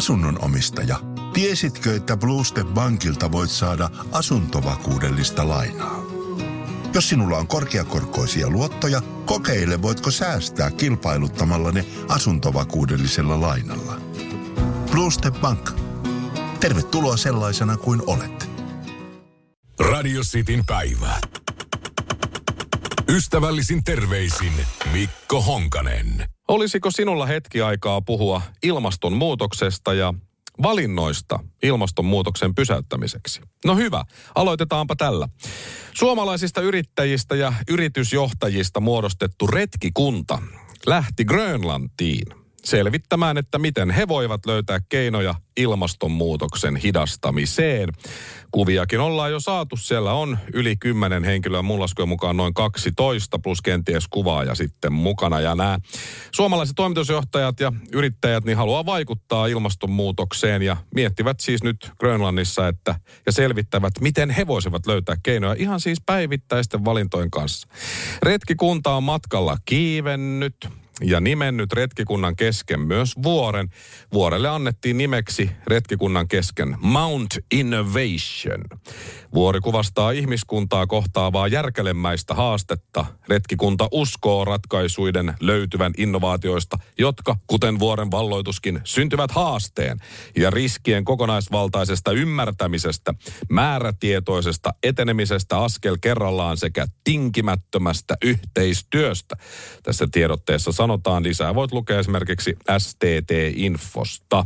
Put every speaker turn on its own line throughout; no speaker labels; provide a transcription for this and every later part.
Asunnon omistaja, tiesitkö, että Bluestep Bankilta voit saada asuntovakuudellista lainaa? Jos sinulla on korkeakorkoisia luottoja, kokeile voitko säästää kilpailuttamalla ne asuntovakuudellisella lainalla. Bluestep Bank. Tervetuloa sellaisena kuin olet.
Radio Cityn päivä. Ystävällisin terveisin Mikko Honkanen.
Olisiko sinulla hetki aikaa puhua ilmastonmuutoksesta ja valinnoista ilmastonmuutoksen pysäyttämiseksi? No hyvä, aloitetaanpa tällä. Suomalaisista yrittäjistä ja yritysjohtajista muodostettu retkikunta lähti Grönlantiin selvittämään, että miten he voivat löytää keinoja ilmastonmuutoksen hidastamiseen. Kuviakin ollaan jo saatu. Siellä on yli 10 henkilöä, mun laskujen mukaan noin 12 plus kenties kuvaaja sitten mukana. Ja nämä suomalaiset toimitusjohtajat ja yrittäjät niin haluaa vaikuttaa ilmastonmuutokseen ja miettivät siis nyt Grönlannissa, että ja selvittävät, miten he voisivat löytää keinoja ihan siis päivittäisten valintojen kanssa. Retkikunta on matkalla kiivennyt ja nimennyt retkikunnan kesken myös vuoren. Vuorelle annettiin nimeksi retkikunnan kesken Mount Innovation. Vuori kuvastaa ihmiskuntaa kohtaavaa järkelemäistä haastetta. Retkikunta uskoo ratkaisuiden löytyvän innovaatioista, jotka, kuten vuoren valloituskin, syntyvät haasteen ja riskien kokonaisvaltaisesta ymmärtämisestä, määrätietoisesta etenemisestä askel kerrallaan sekä tinkimättömästä yhteistyöstä. Tässä tiedotteessa sanotaan lisää. Voit lukea esimerkiksi STT-infosta.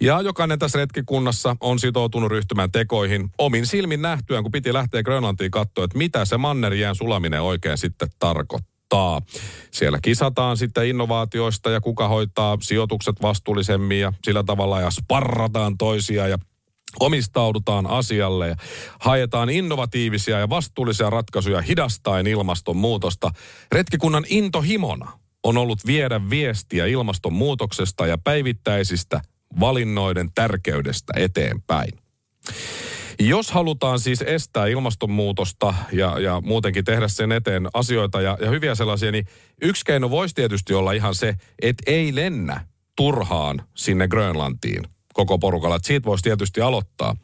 Ja jokainen tässä retkikunnassa on sitoutunut ryhtymään tekoihin omin silmin nähtyään, kun piti lähteä Grönlantiin katsoa, että mitä se mannerjään sulaminen oikein sitten tarkoittaa. Siellä kisataan sitten innovaatioista ja kuka hoitaa sijoitukset vastuullisemmin ja sillä tavalla ja sparrataan toisia ja omistaudutaan asialle ja haetaan innovatiivisia ja vastuullisia ratkaisuja hidastaen ilmastonmuutosta. Retkikunnan intohimona on ollut viedä viestiä ilmastonmuutoksesta ja päivittäisistä valinnoiden tärkeydestä eteenpäin. Jos halutaan siis estää ilmastonmuutosta ja, ja muutenkin tehdä sen eteen asioita ja, ja hyviä sellaisia, niin yksi keino voisi tietysti olla ihan se, että ei lennä turhaan sinne Grönlantiin koko porukalla. Että siitä voisi tietysti aloittaa.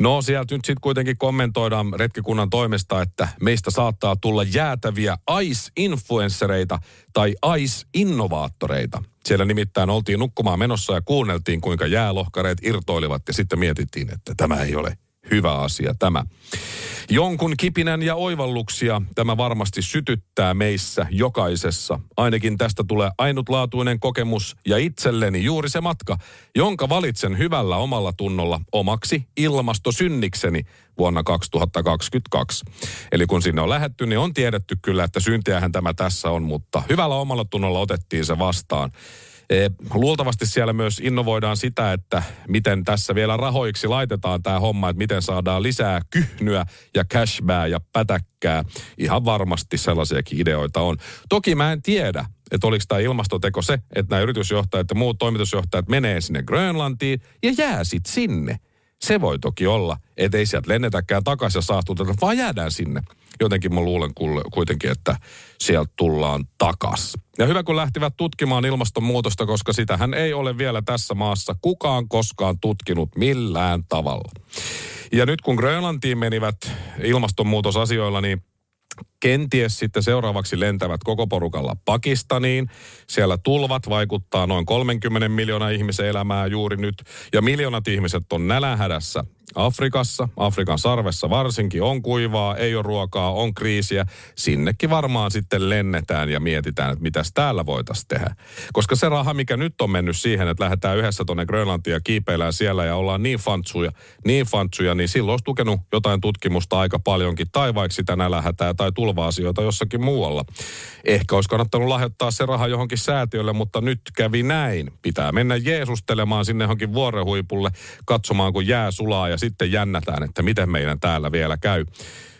No sieltä nyt sitten kuitenkin kommentoidaan retkikunnan toimesta, että meistä saattaa tulla jäätäviä ice-influenssereita tai ice-innovaattoreita. Siellä nimittäin oltiin nukkumaan menossa ja kuunneltiin, kuinka jäälohkareet irtoilivat ja sitten mietittiin, että tämä ei ole hyvä asia tämä. Jonkun kipinän ja oivalluksia tämä varmasti sytyttää meissä jokaisessa. Ainakin tästä tulee ainutlaatuinen kokemus ja itselleni juuri se matka, jonka valitsen hyvällä omalla tunnolla omaksi ilmastosynnikseni vuonna 2022. Eli kun sinne on lähetty, niin on tiedetty kyllä, että syntiähän tämä tässä on, mutta hyvällä omalla tunnolla otettiin se vastaan. E, luultavasti siellä myös innovoidaan sitä, että miten tässä vielä rahoiksi laitetaan tämä homma, että miten saadaan lisää kyhnyä ja cashbää ja pätäkkää. Ihan varmasti sellaisiakin ideoita on. Toki mä en tiedä, että oliko tämä ilmastoteko se, että nämä yritysjohtajat ja muut toimitusjohtajat menee sinne Grönlantiin ja jää sitten sinne. Se voi toki olla, että ei sieltä lennetäkään takaisin ja saastuteta, vaan jäädään sinne jotenkin mä luulen kuitenkin, että sieltä tullaan takas. Ja hyvä, kun lähtivät tutkimaan ilmastonmuutosta, koska sitähän ei ole vielä tässä maassa kukaan koskaan tutkinut millään tavalla. Ja nyt kun Grönlantiin menivät ilmastonmuutosasioilla, niin kenties sitten seuraavaksi lentävät koko porukalla Pakistaniin. Siellä tulvat vaikuttaa noin 30 miljoonaa ihmisen elämää juuri nyt. Ja miljoonat ihmiset on nälänhädässä Afrikassa, Afrikan sarvessa varsinkin, on kuivaa, ei ole ruokaa, on kriisiä. Sinnekin varmaan sitten lennetään ja mietitään, että mitäs täällä voitaisiin tehdä. Koska se raha, mikä nyt on mennyt siihen, että lähdetään yhdessä tuonne Grönlantiin ja kiipeillään siellä ja ollaan niin fantsuja, niin fantsuja, niin silloin olisi tukenut jotain tutkimusta aika paljonkin, tai vaikka sitä nälähätää tai tulva-asioita jossakin muualla. Ehkä olisi kannattanut lahjoittaa se raha johonkin säätiölle, mutta nyt kävi näin. Pitää mennä Jeesustelemaan sinne johonkin vuorehuipulle, katsomaan kun jää sulaa ja sitten jännätään, että miten meidän täällä vielä käy.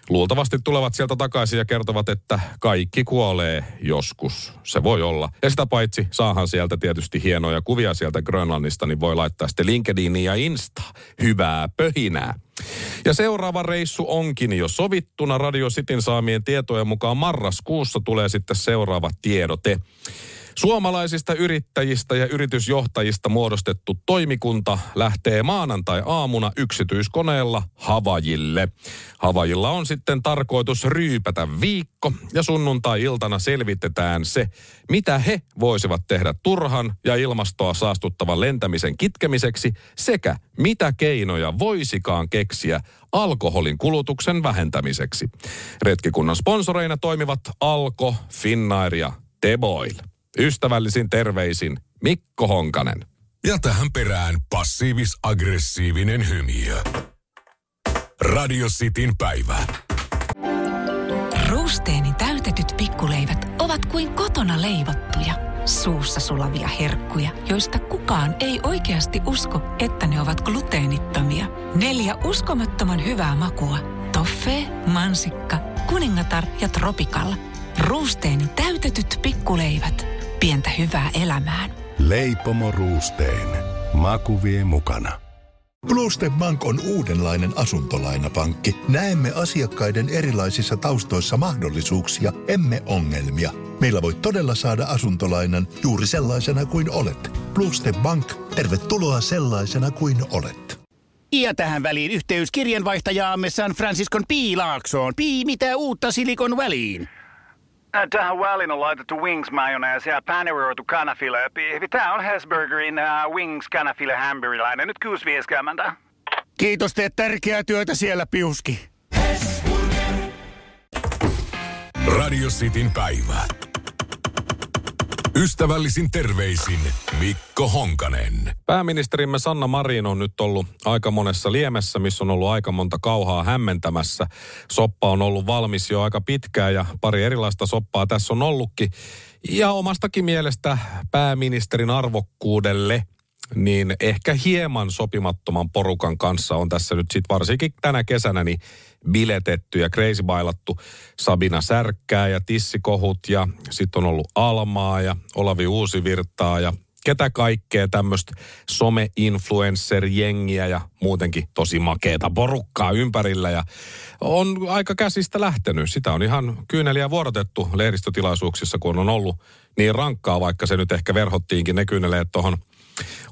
Luultavasti tulevat sieltä takaisin ja kertovat, että kaikki kuolee joskus. Se voi olla. Ja sitä paitsi saahan sieltä tietysti hienoja kuvia sieltä Grönlannista, niin voi laittaa sitten LinkedInin ja Insta. Hyvää pöhinää. Ja seuraava reissu onkin jo sovittuna. Radio Cityn saamien tietojen mukaan marraskuussa tulee sitten seuraava tiedote. Suomalaisista yrittäjistä ja yritysjohtajista muodostettu toimikunta lähtee maanantai-aamuna yksityiskoneella Havajille. Havajilla on sitten tarkoitus ryypätä viikko ja sunnuntai-iltana selvitetään se, mitä he voisivat tehdä turhan ja ilmastoa saastuttavan lentämisen kitkemiseksi sekä mitä keinoja voisikaan keksiä alkoholin kulutuksen vähentämiseksi. Retkikunnan sponsoreina toimivat Alko, Finnair ja Teboil. Ystävällisin terveisin Mikko Honkanen.
Ja tähän perään passiivis-aggressiivinen hymiö. Radio Cityn päivä.
Ruusteeni täytetyt pikkuleivät ovat kuin kotona leivottuja, suussa sulavia herkkuja, joista kukaan ei oikeasti usko, että ne ovat gluteenittomia. Neljä uskomattoman hyvää makua. Toffee, mansikka, kuningatar ja tropikalla. Ruusteeni täytetyt pikkuleivät. Pientä hyvää elämään.
Leipomo Ruusteen. Maku vie mukana.
Bluestep Bank on uudenlainen asuntolainapankki. Näemme asiakkaiden erilaisissa taustoissa mahdollisuuksia, emme ongelmia. Meillä voi todella saada asuntolainan juuri sellaisena kuin olet. Bluestep Bank, tervetuloa sellaisena kuin olet.
Ja tähän väliin yhteys kirjanvaihtajaamme San Franciscon Piilaaksoon. Pii, mitä uutta Silikon väliin?
Äh, Tähän väliin on laitettu wings mayonnaise ja paneroitu kanafila. Tämä on Hesburgerin uh, wings kanafila hamburilainen. Nyt 6.50.
Kiitos, teet tärkeää työtä siellä, Piuski.
Radio Cityn päivä. Ystävällisin terveisin Mikko Honkanen.
Pääministerimme Sanna Marin on nyt ollut aika monessa liemessä, missä on ollut aika monta kauhaa hämmentämässä. Soppa on ollut valmis jo aika pitkään ja pari erilaista soppaa tässä on ollutkin. Ja omastakin mielestä pääministerin arvokkuudelle niin ehkä hieman sopimattoman porukan kanssa on tässä nyt sitten varsinkin tänä kesänä niin biletetty ja crazy bailattu Sabina Särkkää ja Tissikohut ja sitten on ollut Almaa ja Olavi Uusivirtaa ja ketä kaikkea tämmöistä some-influencer-jengiä ja muutenkin tosi makeeta porukkaa ympärillä ja on aika käsistä lähtenyt. Sitä on ihan kyyneliä vuorotettu lehdistötilaisuuksissa, kun on ollut niin rankkaa, vaikka se nyt ehkä verhottiinkin ne kyyneleet tuohon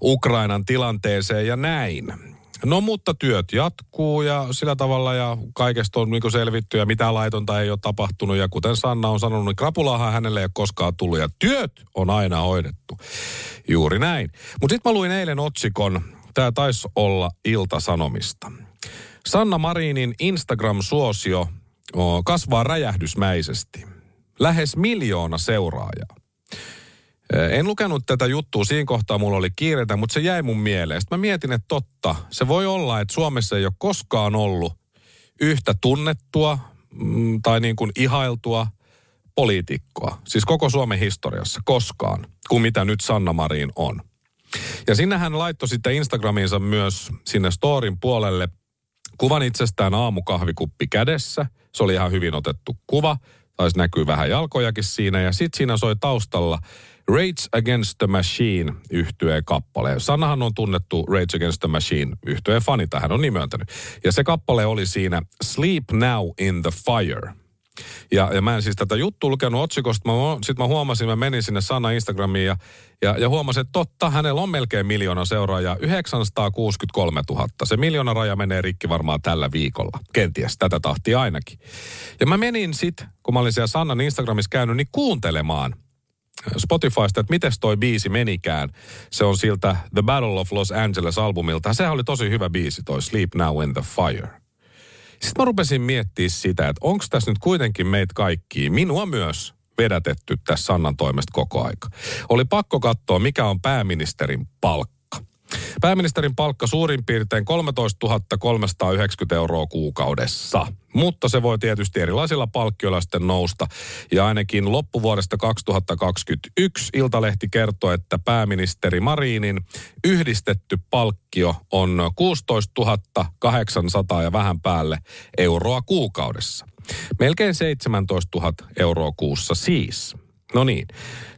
Ukrainan tilanteeseen ja näin. No mutta työt jatkuu ja sillä tavalla ja kaikesta on niin selvitty ja mitä laitonta ei ole tapahtunut. Ja kuten Sanna on sanonut, niin krapulaahan hänelle ei ole koskaan tullut ja työt on aina hoidettu. Juuri näin. Mutta sitten mä luin eilen otsikon, tämä taisi olla Ilta-Sanomista. Sanna Marinin Instagram-suosio kasvaa räjähdysmäisesti. Lähes miljoona seuraajaa. En lukenut tätä juttua, siinä kohtaa mulla oli kiireitä, mutta se jäi mun mieleen. Sitten mä mietin, että totta, se voi olla, että Suomessa ei ole koskaan ollut yhtä tunnettua mm, tai niin kuin ihailtua poliitikkoa, siis koko Suomen historiassa koskaan, kuin mitä nyt Sanna Marin on. Ja sinne hän laittoi sitten Instagramiinsa myös sinne storin puolelle kuvan itsestään aamukahvikuppi kädessä. Se oli ihan hyvin otettu kuva. Taisi näkyy vähän jalkojakin siinä. Ja sitten siinä soi taustalla Rage Against the Machine yhtyeen kappale. Sanahan on tunnettu Rage Against the Machine yhtyeen fani, tähän on nimentänyt. Ja se kappale oli siinä Sleep Now in the Fire. Ja, ja mä en siis tätä juttua lukenut otsikosta, sitten mä huomasin, mä menin sinne Sanna Instagramiin ja, ja, ja huomasin, että totta, hänellä on melkein miljoona seuraajaa, 963 000. Se miljoona raja menee rikki varmaan tällä viikolla. Kenties, tätä tahtia ainakin. Ja mä menin sitten, kun mä olin siellä Sannan Instagramissa käynyt, niin kuuntelemaan – Spotifysta, että miten toi biisi menikään. Se on siltä The Battle of Los Angeles-albumilta. Sehän oli tosi hyvä biisi, toi Sleep Now in the Fire. Sitten mä rupesin miettimään sitä, että onko tässä nyt kuitenkin meitä kaikki, minua myös, vedätetty tässä Sannan toimesta koko aika. Oli pakko katsoa, mikä on pääministerin palkka. Pääministerin palkka suurin piirtein 13 390 euroa kuukaudessa. Mutta se voi tietysti erilaisilla palkkioilla sitten nousta. Ja ainakin loppuvuodesta 2021 Iltalehti kertoo, että pääministeri Marinin yhdistetty palkkio on 16 800 ja vähän päälle euroa kuukaudessa. Melkein 17 000 euroa kuussa siis. No niin.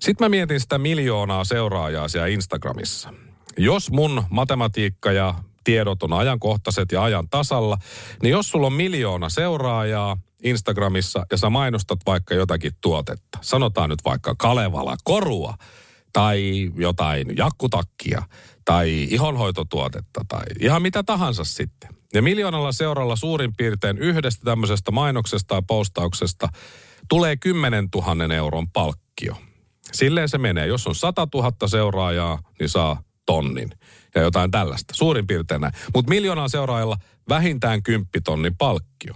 Sitten mä mietin sitä miljoonaa seuraajaa siellä Instagramissa. Jos mun matematiikka ja tiedot on ajankohtaiset ja ajan tasalla, niin jos sulla on miljoona seuraajaa Instagramissa ja sä mainostat vaikka jotakin tuotetta, sanotaan nyt vaikka Kalevala korua tai jotain jakkutakkia tai ihonhoitotuotetta tai ihan mitä tahansa sitten. Ja miljoonalla seuralla suurin piirtein yhdestä tämmöisestä mainoksesta tai postauksesta tulee 10 000 euron palkkio. Silleen se menee. Jos on 100 000 seuraajaa, niin saa tonnin ja jotain tällaista. Suurin piirtein näin. Mutta miljoonaa seuraajalla vähintään 10 tonnin palkkio.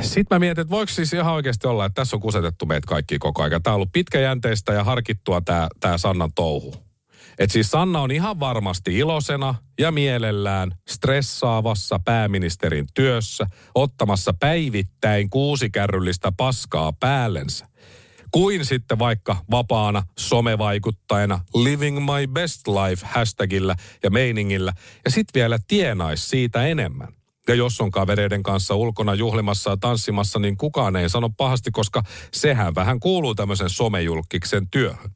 Sitten mä mietin, että voiko siis ihan oikeasti olla, että tässä on kusetettu meitä kaikki koko ajan. Tämä on ollut pitkäjänteistä ja harkittua tämä, tämä Sannan touhu. Et siis Sanna on ihan varmasti ilosena ja mielellään stressaavassa pääministerin työssä, ottamassa päivittäin kuusikärryllistä paskaa päällensä. Kuin sitten vaikka vapaana somevaikuttajana living my best life hashtagillä ja meiningillä. Ja sitten vielä tienais siitä enemmän. Ja jos on kavereiden kanssa ulkona juhlimassa ja tanssimassa, niin kukaan ei sano pahasti, koska sehän vähän kuuluu tämmöisen somejulkiksen työhön.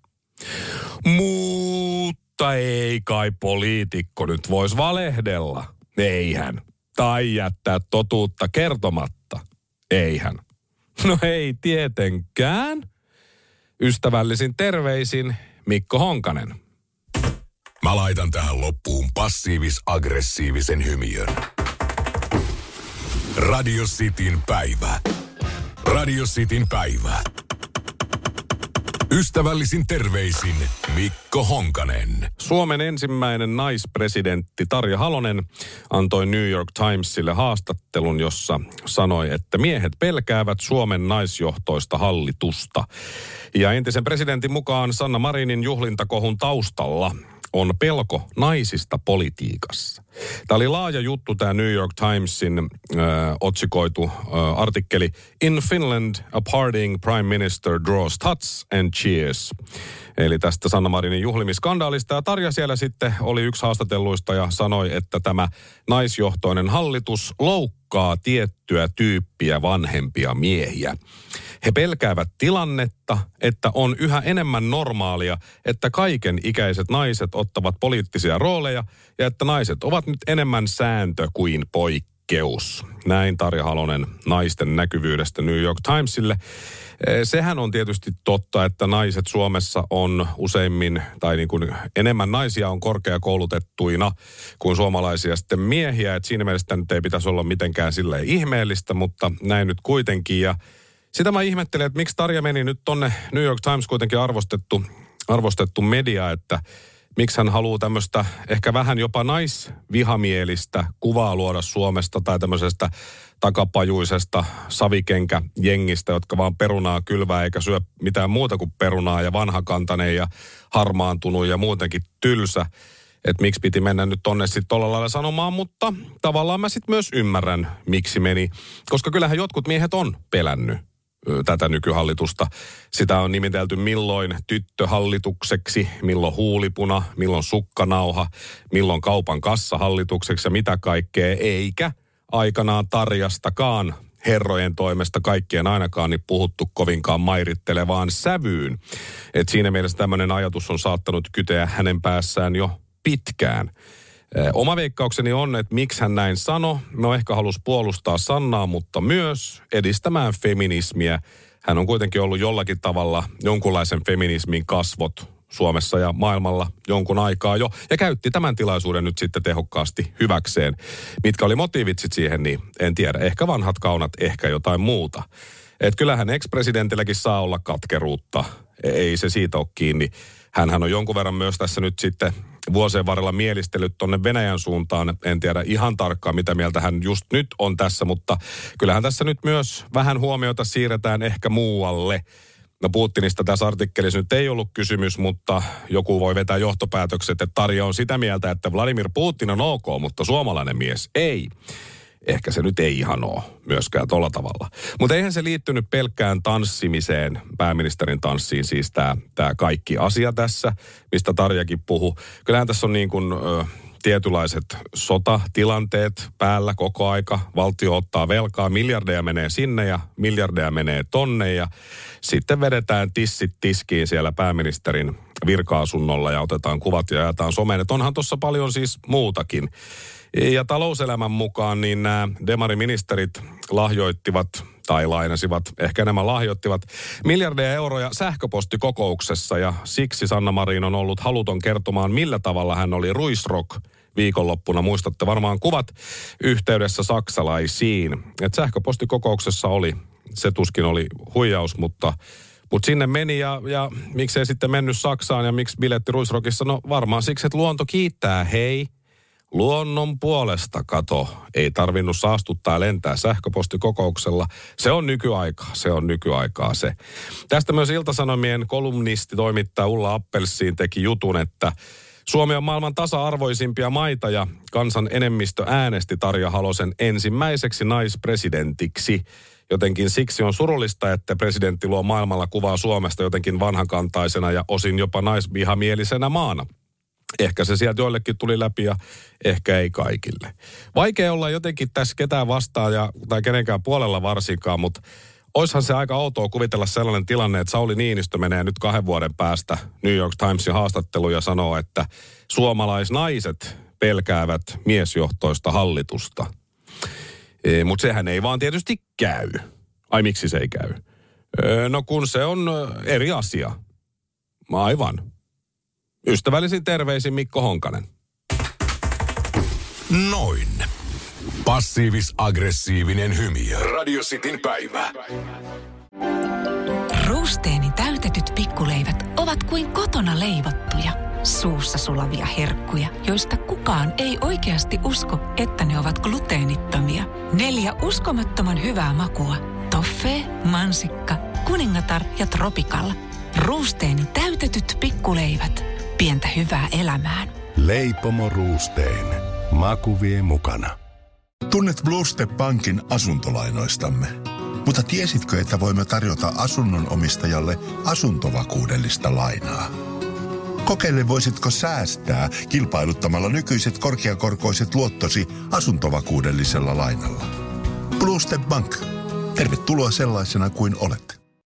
Mutta ei kai poliitikko nyt voisi valehdella. Eihän. Tai jättää totuutta kertomatta. Eihän. No ei tietenkään. Ystävällisin terveisin Mikko Honkanen.
Mä laitan tähän loppuun passiivis-aggressiivisen hymiön. Radio Cityn päivä. Radio Cityn päivä. Ystävällisin terveisin Mikko Honkanen.
Suomen ensimmäinen naispresidentti Tarja Halonen antoi New York Timesille haastattelun, jossa sanoi, että miehet pelkäävät Suomen naisjohtoista hallitusta. Ja entisen presidentin mukaan Sanna Marinin juhlintakohun taustalla on pelko naisista politiikassa. Tämä oli laaja juttu, tämä New York Timesin äh, otsikoitu äh, artikkeli In Finland, a partying prime minister draws tuts and cheers. Eli tästä Sanna Marinin juhlimiskandaalista. Ja Tarja siellä sitten oli yksi haastatelluista ja sanoi, että tämä naisjohtoinen hallitus loukkaa tiettyä tyyppiä vanhempia miehiä. He pelkäävät tilannetta, että on yhä enemmän normaalia, että kaiken ikäiset naiset ottavat poliittisia rooleja ja että naiset ovat nyt enemmän sääntö kuin poikkeus. Näin Tarja Halonen naisten näkyvyydestä New York Timesille. Eh, Sehän on tietysti totta, että naiset Suomessa on useimmin, tai niin kuin enemmän naisia on korkeakoulutettuina kuin suomalaisia sitten miehiä. Et siinä mielessä nyt ei pitäisi olla mitenkään silleen ihmeellistä, mutta näin nyt kuitenkin. Ja sitä mä ihmettelen, että miksi Tarja meni nyt tonne New York Times kuitenkin arvostettu, arvostettu media, että miksi hän haluaa tämmöistä ehkä vähän jopa naisvihamielistä kuvaa luoda Suomesta tai tämmöisestä takapajuisesta savikenkäjengistä, jotka vaan perunaa kylvää eikä syö mitään muuta kuin perunaa ja vanhakantainen ja harmaantunut ja muutenkin tylsä. Että miksi piti mennä nyt tonne sitten tolla lailla sanomaan, mutta tavallaan mä sitten myös ymmärrän, miksi meni. Koska kyllähän jotkut miehet on pelännyt tätä nykyhallitusta. Sitä on nimitelty milloin tyttöhallitukseksi, milloin huulipuna, milloin sukkanauha, milloin kaupan kassahallitukseksi ja mitä kaikkea, eikä aikanaan Tarjastakaan herrojen toimesta kaikkien ainakaan niin puhuttu kovinkaan mairittelevaan sävyyn. Et siinä mielessä tämmöinen ajatus on saattanut kyteä hänen päässään jo pitkään. Eh, Oma veikkaukseni on, että miksi hän näin sano. No ehkä halusi puolustaa Sannaa, mutta myös edistämään feminismiä. Hän on kuitenkin ollut jollakin tavalla jonkunlaisen feminismin kasvot Suomessa ja maailmalla jonkun aikaa jo. Ja käytti tämän tilaisuuden nyt sitten tehokkaasti hyväkseen. Mitkä oli motiivit sit siihen, niin en tiedä. Ehkä vanhat kaunat, ehkä jotain muuta. Et kyllähän ex-presidentilläkin saa olla katkeruutta. Ei se siitä ole kiinni. Hänhän on jonkun verran myös tässä nyt sitten vuosien varrella mielistellyt tonne Venäjän suuntaan. En tiedä ihan tarkkaan, mitä mieltä hän just nyt on tässä, mutta kyllähän tässä nyt myös vähän huomiota siirretään ehkä muualle. No Putinista tässä artikkelissa nyt ei ollut kysymys, mutta joku voi vetää johtopäätökset, että Tarja on sitä mieltä, että Vladimir Putin on ok, mutta suomalainen mies ei. Ehkä se nyt ei ihan ole myöskään tolla tavalla. Mutta eihän se liittynyt pelkkään tanssimiseen, pääministerin tanssiin, siis tämä kaikki asia tässä, mistä Tarjakin puhu. Kyllähän tässä on niin kuin... Tietynlaiset sotatilanteet päällä koko aika. Valtio ottaa velkaa, miljardeja menee sinne ja miljardeja menee tonne ja sitten vedetään tissit tiskiin siellä pääministerin virka-asunnolla ja otetaan kuvat ja jaetaan someen. Että onhan tuossa paljon siis muutakin. Ja talouselämän mukaan niin nämä demariministerit lahjoittivat tai lainasivat, ehkä enemmän lahjoittivat miljardeja euroja sähköpostikokouksessa ja siksi Sanna Marin on ollut haluton kertomaan, millä tavalla hän oli ruisrock viikonloppuna. Muistatte varmaan kuvat yhteydessä saksalaisiin. Et sähköpostikokouksessa oli, se tuskin oli huijaus, mutta mutta sinne meni ja, ja miksei sitten mennyt Saksaan ja miksi biletti Ruisrokissa? No varmaan siksi, että luonto kiittää. Hei, luonnon puolesta kato. Ei tarvinnut saastuttaa ja lentää sähköpostikokouksella. Se on nykyaikaa, se on nykyaikaa se. Tästä myös Iltasanomien kolumnisti, toimittaja Ulla Appelsiin teki jutun, että Suomi on maailman tasa-arvoisimpia maita ja kansan enemmistö äänesti Tarja Halosen ensimmäiseksi naispresidentiksi. Jotenkin siksi on surullista, että presidentti luo maailmalla kuvaa Suomesta jotenkin vanhankantaisena ja osin jopa naisvihamielisenä maana. Ehkä se sieltä joillekin tuli läpi ja ehkä ei kaikille. Vaikea olla jotenkin tässä ketään vastaan ja, tai kenenkään puolella varsinkaan, mutta Oishan se aika outoa kuvitella sellainen tilanne, että Sauli Niinistö menee nyt kahden vuoden päästä New York Timesin haastatteluun ja sanoo, että suomalaisnaiset pelkäävät miesjohtoista hallitusta. E, Mutta sehän ei vaan tietysti käy. Ai miksi se ei käy? E, no kun se on eri asia. Aivan. Ystävällisin terveisin Mikko Honkanen.
Noin. Passiivis-aggressiivinen hymy. Radio Cityn päivä.
Ruusteeni täytetyt pikkuleivät ovat kuin kotona leivottuja, suussa sulavia herkkuja, joista kukaan ei oikeasti usko, että ne ovat gluteenittomia. Neljä uskomattoman hyvää makua. Toffee, mansikka, kuningatar ja tropikalla. Ruusteeni täytetyt pikkuleivät. Pientä hyvää elämään.
Leipomo Ruusteen. Maku vie mukana.
Tunnet Bluestep Bankin asuntolainoistamme. Mutta tiesitkö, että voimme tarjota asunnon omistajalle asuntovakuudellista lainaa? Kokeile voisitko säästää kilpailuttamalla nykyiset korkeakorkoiset luottosi asuntovakuudellisella lainalla. Bluestep Bank. Tervetuloa sellaisena kuin olet.